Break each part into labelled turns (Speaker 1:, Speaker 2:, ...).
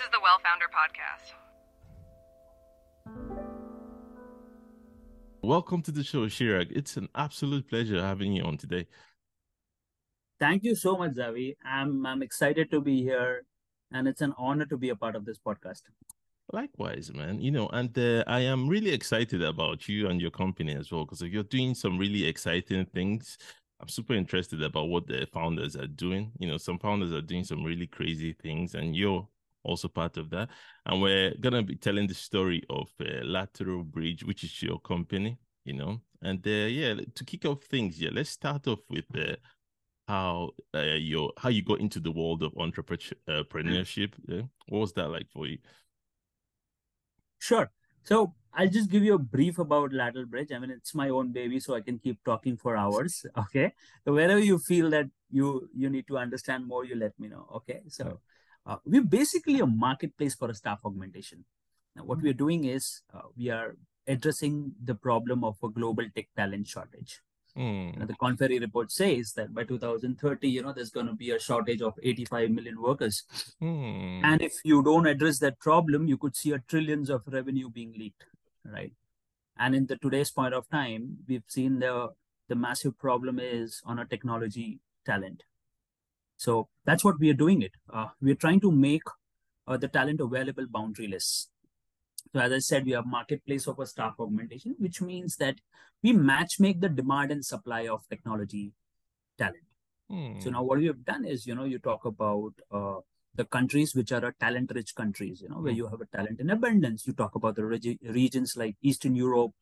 Speaker 1: is the Well Founder Podcast.
Speaker 2: Welcome to the show, Chirag. It's an absolute pleasure having you on today.
Speaker 3: Thank you so much, Zavi. I'm I'm excited to be here, and it's an honor to be a part of this podcast.
Speaker 2: Likewise, man. You know, and uh, I am really excited about you and your company as well because you're doing some really exciting things. I'm super interested about what the founders are doing. You know, some founders are doing some really crazy things, and you're also part of that. And we're gonna be telling the story of uh, Lateral Bridge, which is your company. You know, and uh, yeah, to kick off things, yeah, let's start off with uh, how uh, your how you got into the world of entrepreneurship. Yeah? What was that like for you?
Speaker 3: Sure. So I'll just give you a brief about Lateral Bridge. I mean, it's my own baby, so I can keep talking for hours. Okay. So wherever you feel that you you need to understand more, you let me know. Okay. So uh, we're basically a marketplace for a staff augmentation. Now, what we're doing is uh, we are addressing the problem of a global tech talent shortage.
Speaker 2: Mm.
Speaker 3: You know, the Korn Ferry report says that by 2030, you know, there's going to be a shortage of 85 million workers.
Speaker 2: Mm.
Speaker 3: And if you don't address that problem, you could see a trillions of revenue being leaked, right? And in the today's point of time, we've seen the the massive problem is on a technology talent. So that's what we are doing. It uh, we're trying to make uh, the talent available boundaryless. So as I said, we have marketplace of a staff augmentation, which means that we match make the demand and supply of technology talent.
Speaker 2: Mm.
Speaker 3: So now what we have done is, you know, you talk about uh, the countries which are talent rich countries, you know, where
Speaker 2: Mm.
Speaker 3: you have a talent in abundance. You talk about the regi- regions like Eastern Europe,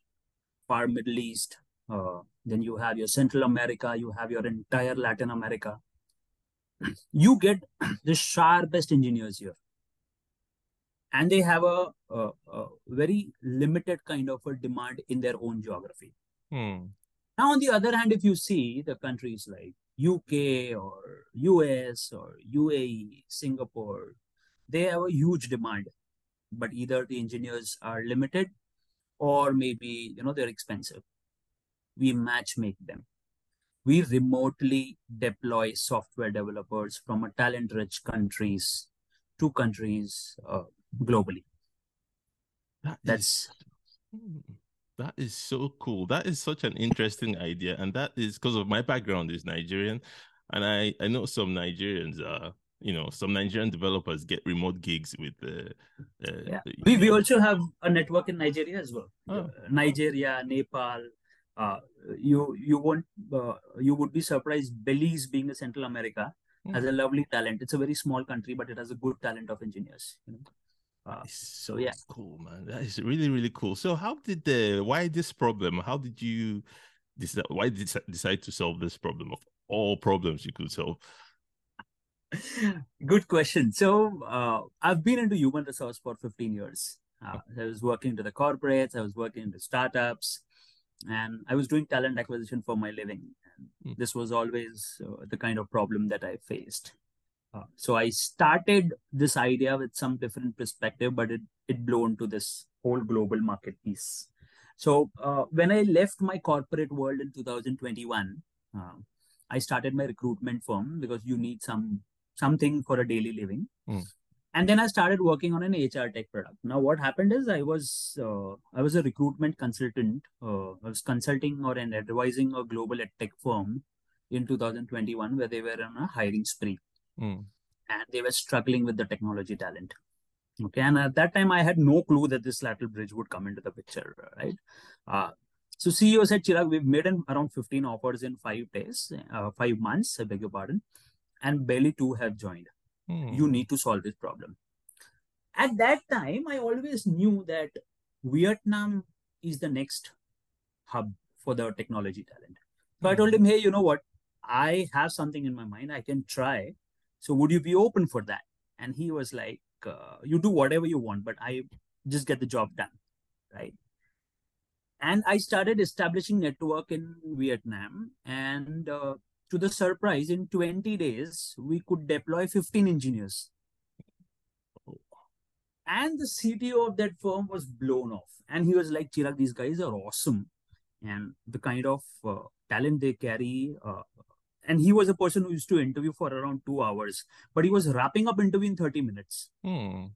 Speaker 3: far Middle East. Uh, then you have your Central America, you have your entire Latin America. You get the sharpest engineers here. And they have a, a, a very limited kind of a demand in their own geography.
Speaker 2: Mm.
Speaker 3: Now, on the other hand, if you see the countries like UK or US or UAE, Singapore, they have a huge demand, but either the engineers are limited or maybe you know they're expensive. We match make them. We remotely deploy software developers from a talent-rich countries to countries uh, globally.
Speaker 2: That is
Speaker 3: That's
Speaker 2: Hmm. That is so cool. That is such an interesting idea. And that is because of my background is Nigerian. And I, I know some Nigerians are. you know, some Nigerian developers get remote gigs with uh, uh
Speaker 3: Yeah. We, we also have a network in Nigeria as well.
Speaker 2: Oh.
Speaker 3: Uh, Nigeria, Nepal. Uh, you you won't uh, you would be surprised. Belize, being a Central America, has a lovely talent. It's a very small country, but it has a good talent of engineers. You know? Uh, so yeah.
Speaker 2: cool, man. That is really, really cool. So, how did the why this problem? How did you decide? Why did you decide to solve this problem of all problems you could solve?
Speaker 3: Good question. So uh, I've been into human resource for 15 years. Uh, I was working to the corporates, I was working into startups, and I was doing talent acquisition for my living.
Speaker 2: Hmm.
Speaker 3: And this was always uh, the kind of problem that I faced. Uh, so I started this idea with some different perspective, but it it blew into this whole global market piece. So uh, when I left my corporate world in 2021, uh, I started my recruitment firm because you need some something for a daily living.
Speaker 2: Mm.
Speaker 3: And then I started working on an HR tech product. Now, what happened is I was uh, I was a recruitment consultant. Uh, I was consulting or and advising a global ed tech firm in 2021 where they were on a hiring spree
Speaker 2: Mm.
Speaker 3: and they were struggling with the technology talent. Okay, and at that time I had no clue that this lateral bridge would come into the picture, right? Uh, so CEO said, Chirag, we've made an, around 15 offers in five days, uh, five months, I beg your pardon, and barely two have joined.
Speaker 2: Mm.
Speaker 3: You need to solve this problem. At that time, I always knew that Vietnam is the next hub for the technology talent. So I told him, hey, you know what? I have something in my mind. I can try. So would you be open for that? And he was like, uh, you do whatever you want, but I just get the job done, right? And I started establishing network in Vietnam, and uh, to the surprise, in 20 days we could deploy 15 engineers. And the CTO of that firm was blown off, and he was like, "Chirag, these guys are awesome, and the kind of uh, talent they carry." Uh, and he was a person who used to interview for around two hours, but he was wrapping up interview in 30 minutes.
Speaker 2: Mm.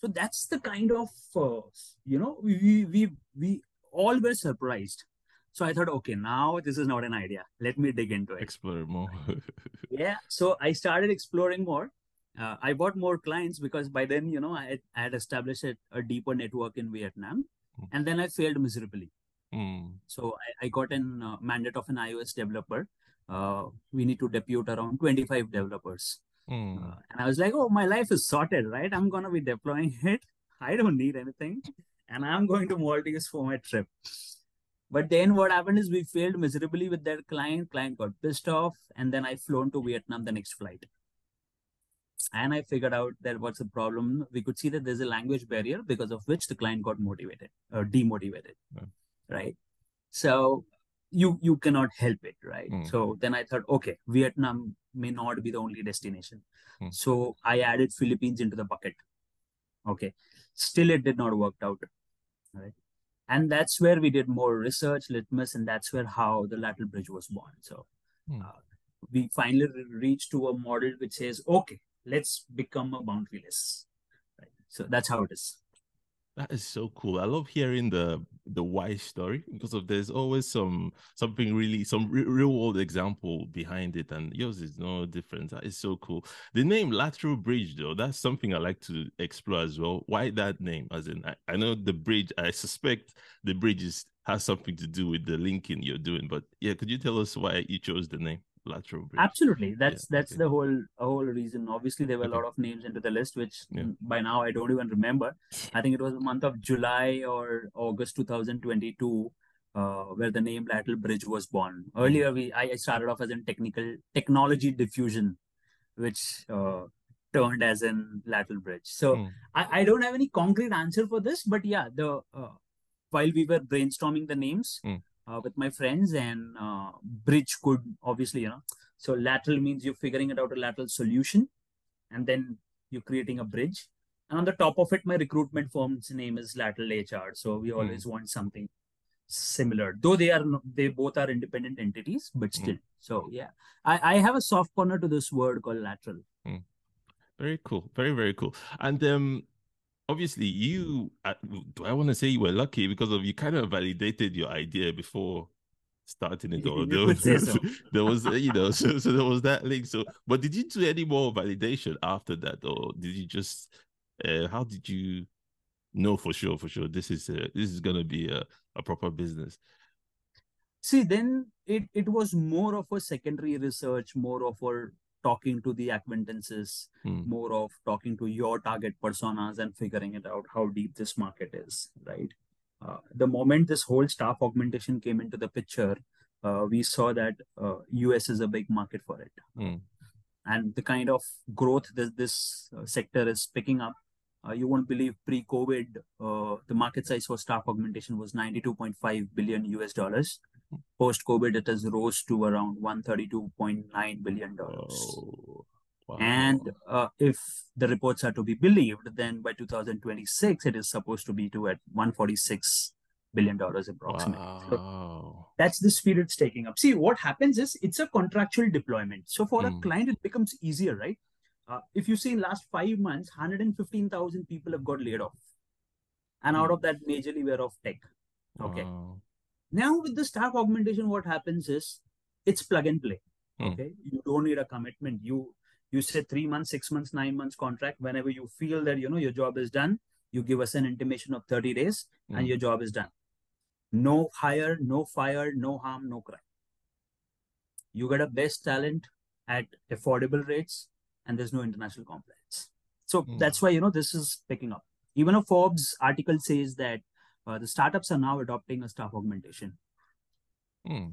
Speaker 3: So that's the kind of uh, you know we we we all were surprised. So I thought, okay, now this is not an idea. Let me dig into it.
Speaker 2: Explore more.
Speaker 3: yeah. So I started exploring more. Uh, I bought more clients because by then, you know, I had, I had established a, a, deeper network in Vietnam, mm. and then I failed miserably.
Speaker 2: Mm.
Speaker 3: So I, I, got a uh, mandate of an iOS developer. Uh, we need to depute around 25 developers.
Speaker 2: Mm.
Speaker 3: and I was like, oh, my life is sorted, right? I'm going to be deploying it. I don't need anything. And I'm going to Maldives for my trip. But then what happened is we failed miserably with that client. Client got pissed off. And then I flown to Vietnam the next flight. And I figured out that what's the problem. We could see that there's a language barrier because of which the client got motivated or demotivated.
Speaker 2: Yeah.
Speaker 3: Right. So you you cannot help it, right?
Speaker 2: Mm.
Speaker 3: So then I thought, okay, Vietnam may not be the only destination.
Speaker 2: Mm.
Speaker 3: So I added Philippines into the bucket. Okay. Still it did not work out. Right and that's where we did more research litmus and that's where how the lateral bridge was born. So
Speaker 2: hmm.
Speaker 3: uh, we finally reached to a model which says okay let's become a boundaryless. Right? So that's how it is
Speaker 2: that is so cool. I love hearing the the why story because of there's always some something really some re- real world example behind it, and yours is no different. That is so cool. The name Lateral Bridge, though, that's something I like to explore as well. Why that name? As in, I, I know the bridge. I suspect the bridge is has something to do with the linking you're doing, but yeah, could you tell us why you chose the name? lateral bridge.
Speaker 3: Absolutely, that's yeah, that's okay. the whole whole reason. Obviously, there were okay. a lot of names into the list, which
Speaker 2: yeah.
Speaker 3: by now I don't even remember. I think it was the month of July or August 2022. Uh, where the name lateral bridge was born. Earlier, we I started off as in technical technology diffusion, which uh, turned as in lateral bridge. So
Speaker 2: mm.
Speaker 3: I, I don't have any concrete answer for this, but yeah, the uh, while we were brainstorming the names,
Speaker 2: mm
Speaker 3: uh, with my friends and uh, bridge could obviously you know so lateral means you're figuring it out a lateral solution and then you're creating a bridge and on the top of it my recruitment firm's name is lateral hr so we hmm. always mm. want something similar though they are they both are independent entities but hmm. still mm. so yeah I, I have a soft corner to this word called lateral
Speaker 2: mm. very cool very very cool and um obviously you do I want to say you were lucky because of you kind of validated your idea before starting it or there was, there was you know so, so there was that link so but did you do any more validation after that or did you just uh, how did you know for sure for sure this is a, this is going to be a, a proper business?
Speaker 3: See then it it was more of a secondary research more of a talking to the acquaintances,
Speaker 2: hmm.
Speaker 3: more of talking to your target personas and figuring it out how deep this market is, right? Uh, the moment this whole staff augmentation came into the picture, uh, we saw that uh, US is a big market for it.
Speaker 2: Hmm.
Speaker 3: And the kind of growth that this uh, sector is picking up, uh, you won't believe pre-COVID, uh, the market size for staff augmentation was 92.5 billion US dollars post COVID, it has rose to around 132.9 billion dollars.
Speaker 2: Oh,
Speaker 3: wow. And uh, if the reports are to be believed, then by 2026, it is supposed to be to at 146 billion dollars approximately.
Speaker 2: Wow.
Speaker 3: So that's the speed it's taking up. See, what happens is it's a contractual deployment. So for mm. a hmm. client, it becomes easier, right? Uh, if you see in last five months, 115,000 people have got laid off. And out hmm. of that, majorly were of tech. Okay.
Speaker 2: Wow.
Speaker 3: Now with the staff augmentation, what happens is it's plug and play.
Speaker 2: Hmm.
Speaker 3: Okay, you don't need a commitment. You you say three months, six months, nine months contract. Whenever you feel that you know your job is done, you give us an intimation of thirty days,
Speaker 2: hmm.
Speaker 3: and your job is done. No hire, no fire, no harm, no crime. You get a best talent at affordable rates, and there's no international compliance. So
Speaker 2: hmm.
Speaker 3: that's why you know this is picking up. Even a Forbes article says that uh, the startups are now adopting a staff augmentation.
Speaker 2: Hmm.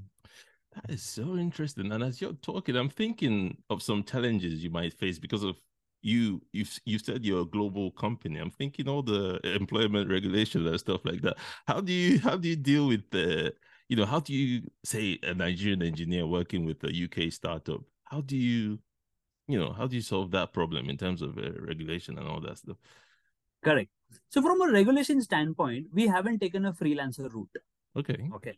Speaker 2: That is so interesting. And as you're talking, I'm thinking of some challenges you might face because of you. You you said you're a global company. I'm thinking all the employment regulations and stuff like that. How do you how do you deal with the you know how do you say a Nigerian engineer working with a UK startup? How do you you know how do you solve that problem in terms of uh, regulation and all that stuff?
Speaker 3: Correct. So from a regulation standpoint, we haven't taken a freelancer route.
Speaker 2: Okay.
Speaker 3: Okay.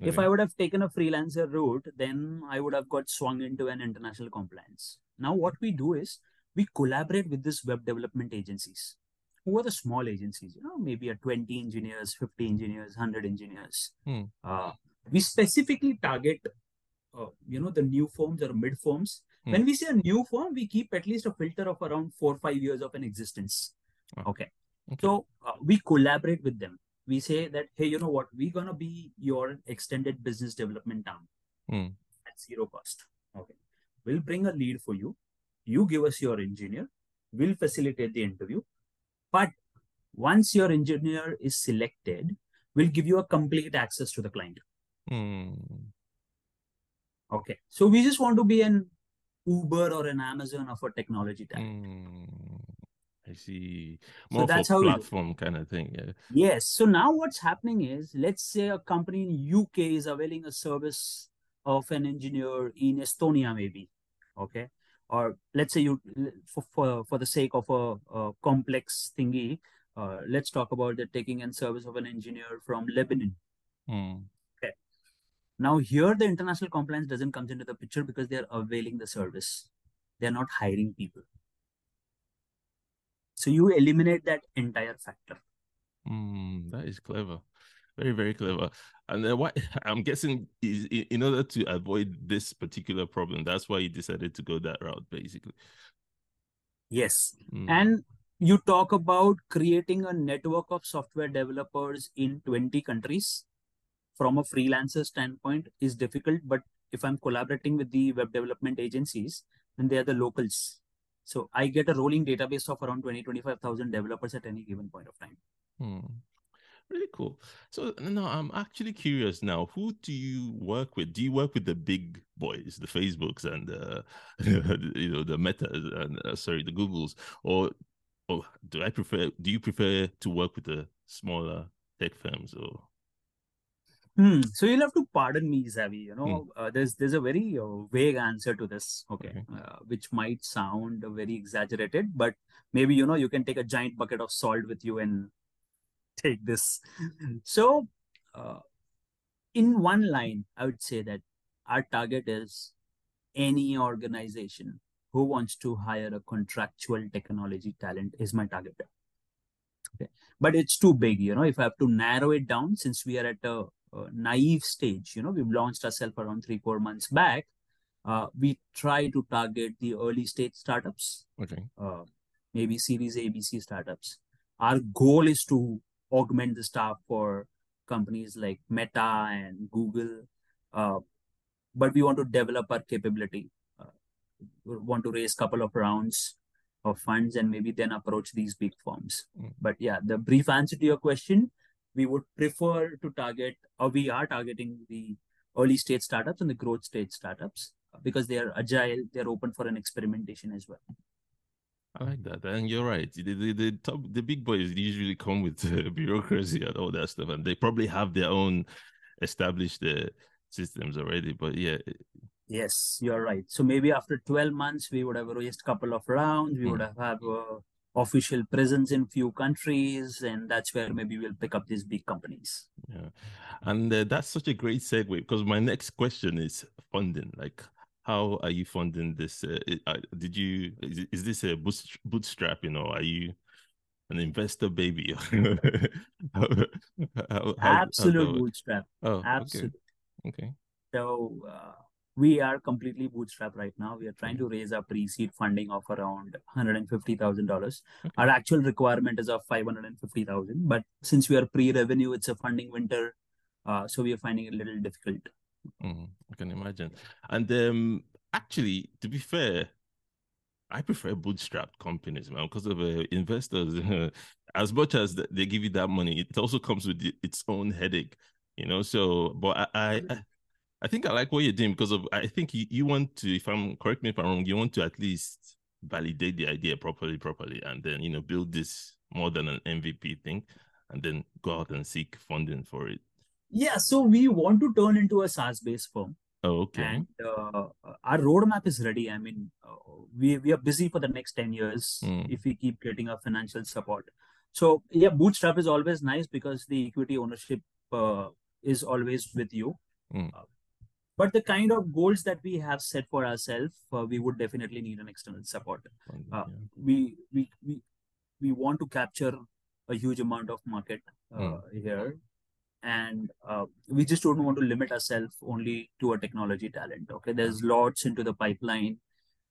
Speaker 3: If I would have taken a freelancer route, then I would have got swung into an international compliance. Now, what we do is we collaborate with these web development agencies. who are the small agencies, you know, maybe a 20 engineers, 50 engineers, 100 engineers.
Speaker 2: Hmm.
Speaker 3: Uh, we specifically target, uh, you know, the new firms or mid firms.
Speaker 2: Hmm.
Speaker 3: When we say a new firm, we keep at least a filter of around four or five years of an existence.
Speaker 2: Oh,
Speaker 3: Okay.
Speaker 2: okay.
Speaker 3: So uh, we collaborate with them. We say that, hey, you know what? We're going to be your extended business development arm
Speaker 2: Hmm.
Speaker 3: at zero cost. Okay. We'll bring a lead for you. You give us your engineer. We'll facilitate the interview. But once your engineer is selected, we'll give you a complete access to the client.
Speaker 2: Hmm.
Speaker 3: Okay. So we just want to be an Uber or an Amazon of a technology talent.
Speaker 2: Hmm. I see.
Speaker 3: So
Speaker 2: More
Speaker 3: that's
Speaker 2: for
Speaker 3: how we do it.
Speaker 2: platform kind of thing. Yeah.
Speaker 3: Yes. So now what's happening is, let's say a company in UK is availing a service of an engineer in Estonia, maybe. Okay. Or let's say you, for for, for the sake of a, a complex thingy, uh, let's talk about the taking and service of an engineer from Lebanon.
Speaker 2: Hmm.
Speaker 3: Now here the international compliance doesn't comes into the picture because they are availing the service. They are not hiring people. So you eliminate that entire factor.
Speaker 2: Hmm. That is clever. Very, very clever. And what I'm guessing is in order to avoid this particular problem, that's why you decided to go that route, basically.
Speaker 3: Yes.
Speaker 2: Hmm.
Speaker 3: And you talk about creating a network of software developers in 20 countries from a freelancer standpoint is difficult. But if I'm collaborating with the web development agencies, then they are the locals. So I get a rolling database of around 20, 25,000 developers at any given point of time.
Speaker 2: Hmm. Really cool. So now I'm actually curious now, who do you work with? Do you work with the big boys, the Facebooks and uh, you know the meta and uh, sorry, the Googles, or or do I prefer? Do you prefer to work with the smaller tech firms? Or
Speaker 3: Hmm. So you'll have to pardon me, Zavi. You know, uh, there's there's a very uh, vague answer to this. Okay, uh, which might sound very exaggerated, but maybe you know you can take a giant bucket of salt with you and take this. So, uh, in one line, I would say that our target is any organization who wants to hire a contractual technology talent is my target. Okay, but it's too big. You know, if I have to narrow it down, since we are at a naive stage. You know, we've launched ourselves around three, four months back. Uh, we try to target the early stage startups,
Speaker 2: okay,
Speaker 3: uh, maybe Series A, B, C startups. Our goal is to augment the staff for companies like Meta and Google, uh, but we want to develop our capability. Uh, we want to raise a couple of rounds of funds and maybe then approach these big firms.
Speaker 2: Mm.
Speaker 3: But yeah, the brief answer to your question, we would prefer to target, or we are targeting the early stage startups and the growth stage startups uh, because they are agile, they're open for an experimentation as well.
Speaker 2: I like that. And you're right. The the, the top the big boys usually come with uh, bureaucracy and all that stuff, and they probably have their own established uh, systems already. But yeah,
Speaker 3: Yes, you're right. So maybe after 12 months, we would have raised a couple of rounds. We would
Speaker 2: Mm.
Speaker 3: have have a official presence in few countries, and that's where maybe we'll pick up these big companies.
Speaker 2: Yeah, and uh, that's such a great segue because my next question is funding. Like, how are you funding this? Uh, uh, did you is, is this a bootst- bootstrap? You know, are you an investor baby? how, how, how,
Speaker 3: Absolute bootstrap.
Speaker 2: Oh, okay, okay.
Speaker 3: So uh, we are completely bootstrapped right now. We are trying to raise our pre-seed funding of around $150,000.
Speaker 2: Okay.
Speaker 3: Our actual requirement is of 550,000, but since we are pre-revenue, it's a funding winter. Uh, so we are finding it a little difficult.
Speaker 2: Mm, I can imagine. And um, actually, to be fair, I prefer bootstrapped companies, man, because of uh, investors. as much as they give you that money, it also comes with its own headache, you know. So, but I, I, I- I think I like what you're doing because of. I think you, you want to, if I'm correct me if I'm wrong, you want to at least validate the idea properly, properly, and then you know build this more than an MVP thing, and then go out and seek funding for it.
Speaker 3: Yeah, so we want to turn into a SaaS-based firm,
Speaker 2: Oh, okay.
Speaker 3: and uh, our roadmap is ready. I mean, uh, we we are busy for the next ten years
Speaker 2: Hmm.
Speaker 3: if we keep getting our financial support. So yeah, bootstrap is always nice because the equity ownership uh, is always with you.
Speaker 2: Hmm.
Speaker 3: But the kind of goals that we have set for ourselves, uh, we would definitely need an external support. Uh. We we we we want to capture a huge amount of market uh,
Speaker 2: Mm.
Speaker 3: here, and uh, we just don't want to limit ourselves only to a technology talent. Okay, there's lots into the pipeline.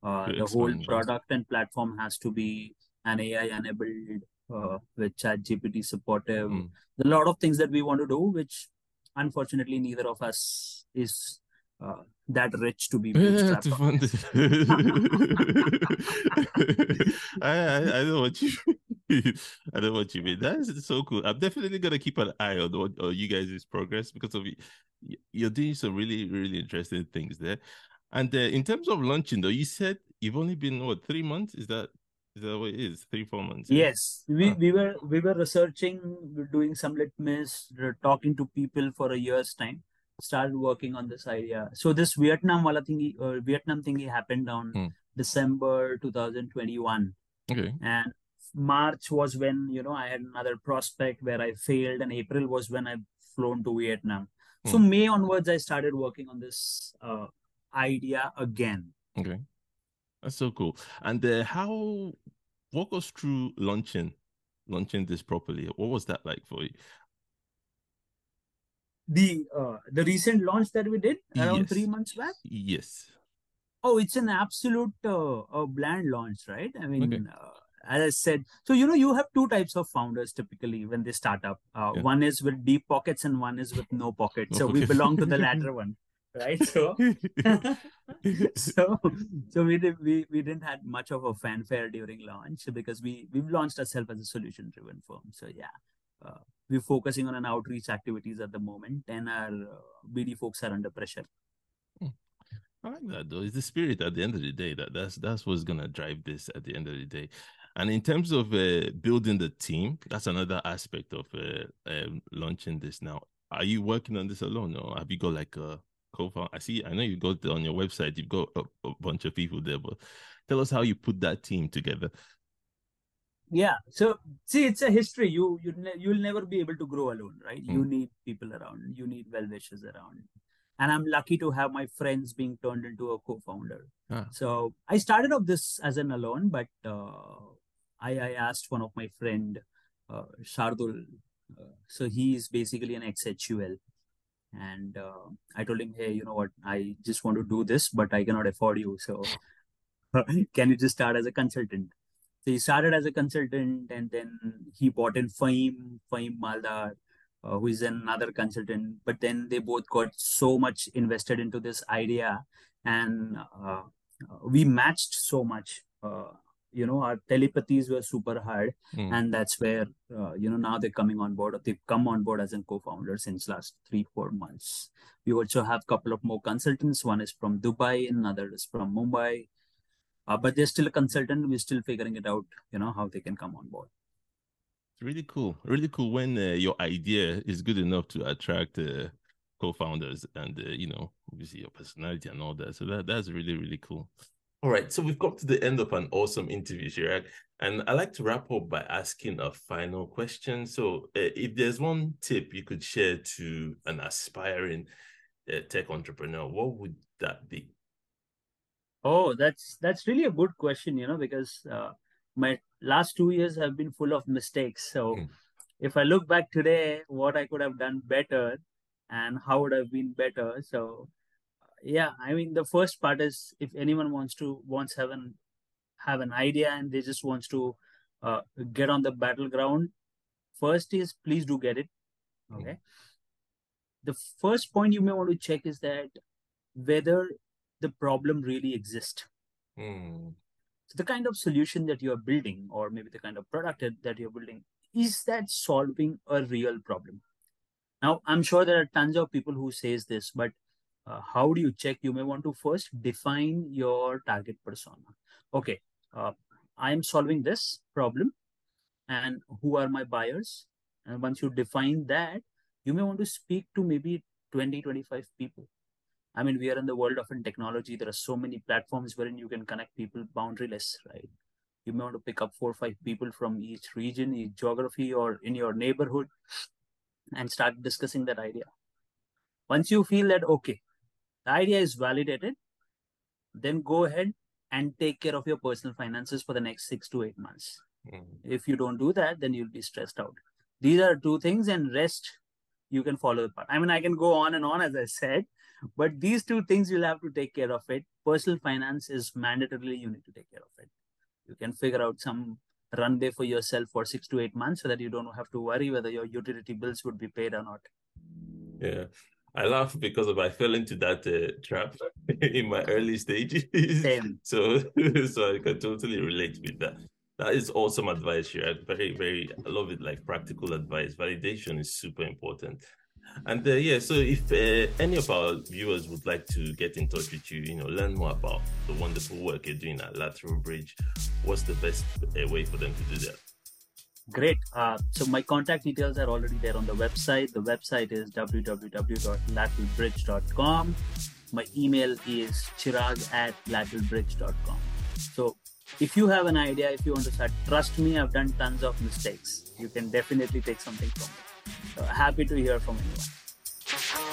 Speaker 3: Uh, the whole product and platform has to be an AI enabled uh, with ChatGPT supportive.
Speaker 2: Mm.
Speaker 3: A lot of things that we want to do, which unfortunately neither of us is uh, that rich to be
Speaker 2: Yeah,
Speaker 3: bootstrapped.
Speaker 2: to fund it. I, I I know what you I don't know what you mean. That is so cool. I'm definitely gonna keep an eye on what on you guys' progress because of you're doing some really really interesting things there. And uh, in terms of launching, though, you said you've only been what three months? Is that is that what it is? Three four months? yeah?
Speaker 3: Yes, we,
Speaker 2: Huh.
Speaker 3: we were we were researching, doing some litmus, talking to people for a year's time. Started working on this idea. So this Vietnam wala thingy, uh, Vietnam thingy happened on
Speaker 2: Hmm.
Speaker 3: December 2021,
Speaker 2: Okay.
Speaker 3: and March was when you know I had another prospect where I failed, and April was when I flown to Vietnam. So
Speaker 2: Hmm.
Speaker 3: May onwards, I started working on this uh, idea again.
Speaker 2: Okay. That's so cool. And uh, how walk us through launching launching this properly? What was that like for you?
Speaker 3: The uh, the recent launch that we did around three months back.
Speaker 2: Yes.
Speaker 3: Oh, it's an absolute uh, uh, bland launch, right? I mean,
Speaker 2: Okay.
Speaker 3: uh, as I said, so you know, you have two types of founders typically when they start up. Uh,
Speaker 2: Yeah.
Speaker 3: One is with deep pockets, and one is with no pockets. So we belong to the latter one, right? So, so, so we did, we we didn't had much of a fanfare during launch because we we've launched ourselves as a solution driven firm. So yeah, we're focusing on an outreach activities at the moment, and our uh, BD folks are under pressure.
Speaker 2: I like that though. It's the spirit at the end of the day. That that's that's what's gonna drive this at the end of the day. And in terms of uh, building the team, that's another aspect of uh, um, launching this. Now, are you working on this alone, or have you got like a co-founder? I see. I know you got on your website. You've got a, a bunch of people there, but tell us how you put that team together.
Speaker 3: Yeah. So see, it's a history. You you ne- you'll never be able to grow alone, right? You
Speaker 2: Mm.
Speaker 3: need people around. You need well wishers around. And I'm lucky to have my friends being turned into a co-founder.
Speaker 2: Ah.
Speaker 3: So I started off this as an alone, but uh, I I asked one of my friend, uh, Shardul. Uh, so he is basically an ex-HUL. And uh, I told him, hey, you know what? I just want to do this, but I cannot afford you. So can you just start as a consultant? So he started as a consultant and then he bought in Fahim, Fahim Maldar, uh, who is another consultant. But then they both got so much invested into this idea and uh, we matched so much. Uh, you know, our telepathies were super hard.
Speaker 2: Mm.
Speaker 3: And that's where, uh, you know, now they're coming on board. Or they've come on board as a co-founder since last three, four months. We also have a couple of more consultants. One is from Dubai, another is from Mumbai. Uh, but they're still a consultant. We're still figuring it out, you know, how they can come on board.
Speaker 2: It's really cool. Really cool when uh, your idea is good enough to attract uh, co-founders and uh, you know obviously your personality and all that. So that that's really really cool. All right, so we've come to the end of an awesome interview, Chirag, and I like to wrap up by asking a final question. So, uh, if there's one tip you could share to an aspiring uh, tech entrepreneur, what would that be?
Speaker 3: Oh, that's that's really a good question, you know, because uh, my last two years have been full of mistakes. So
Speaker 2: Hmm.
Speaker 3: if I look back today, what I could have done better and how would I have been better. So yeah, I mean the first part is if anyone wants to wants have an have an idea and they just wants to uh, get on the battleground, first is please do get it. Okay. The first point you may want to check is that whether the problem really exists.
Speaker 2: Hmm.
Speaker 3: So the kind of solution that you are building, or maybe the kind of product that- that you're building, is that solving a real problem? Now, I'm sure there are tons of people who says this, but uh, how do you check? You may want to first define your target persona. Okay, uh, I am solving this problem, and who are my buyers? And once you define that, you may want to speak to maybe 20, 25 people. I mean, we are in the world of in technology. There are so many platforms wherein you can connect people boundaryless, right? You may want to pick up four or five people from each region, each geography, or in your neighborhood and start discussing that idea. Once you feel that, okay, the idea is validated, then go ahead and take care of your personal finances for the next six to eight months. Mm. If you don't do that, then you'll be stressed out. These are two things, and rest you can follow the path. I mean, I can go on and on as I said, but these two things you'll have to take care of it. Personal finance is mandatorily you need to take care of it. You can figure out some runway for yourself for six to eight months so that you don't have to worry whether your utility bills would be paid or not.
Speaker 2: Yeah. I laugh because of I fell into that uh, trap in my early stages. Same. So, so I can totally relate with that. That is awesome advice, yeah. Very, very, I love it. Like practical advice. Validation is super important. And uh, yeah, so if uh, any of our viewers would like to get in touch with you, you know, learn more about the wonderful work you're doing at Lateral Bridge, what's the best uh, way for them to do that?
Speaker 3: Great. Uh, so my contact details are already there on the website. The website is www.lateralbridge.com. My email is chirag at lateralbridge.com. So if you have an idea, if you want to start, trust me, I've done tons of mistakes. You can definitely take something from it happy to hear from you.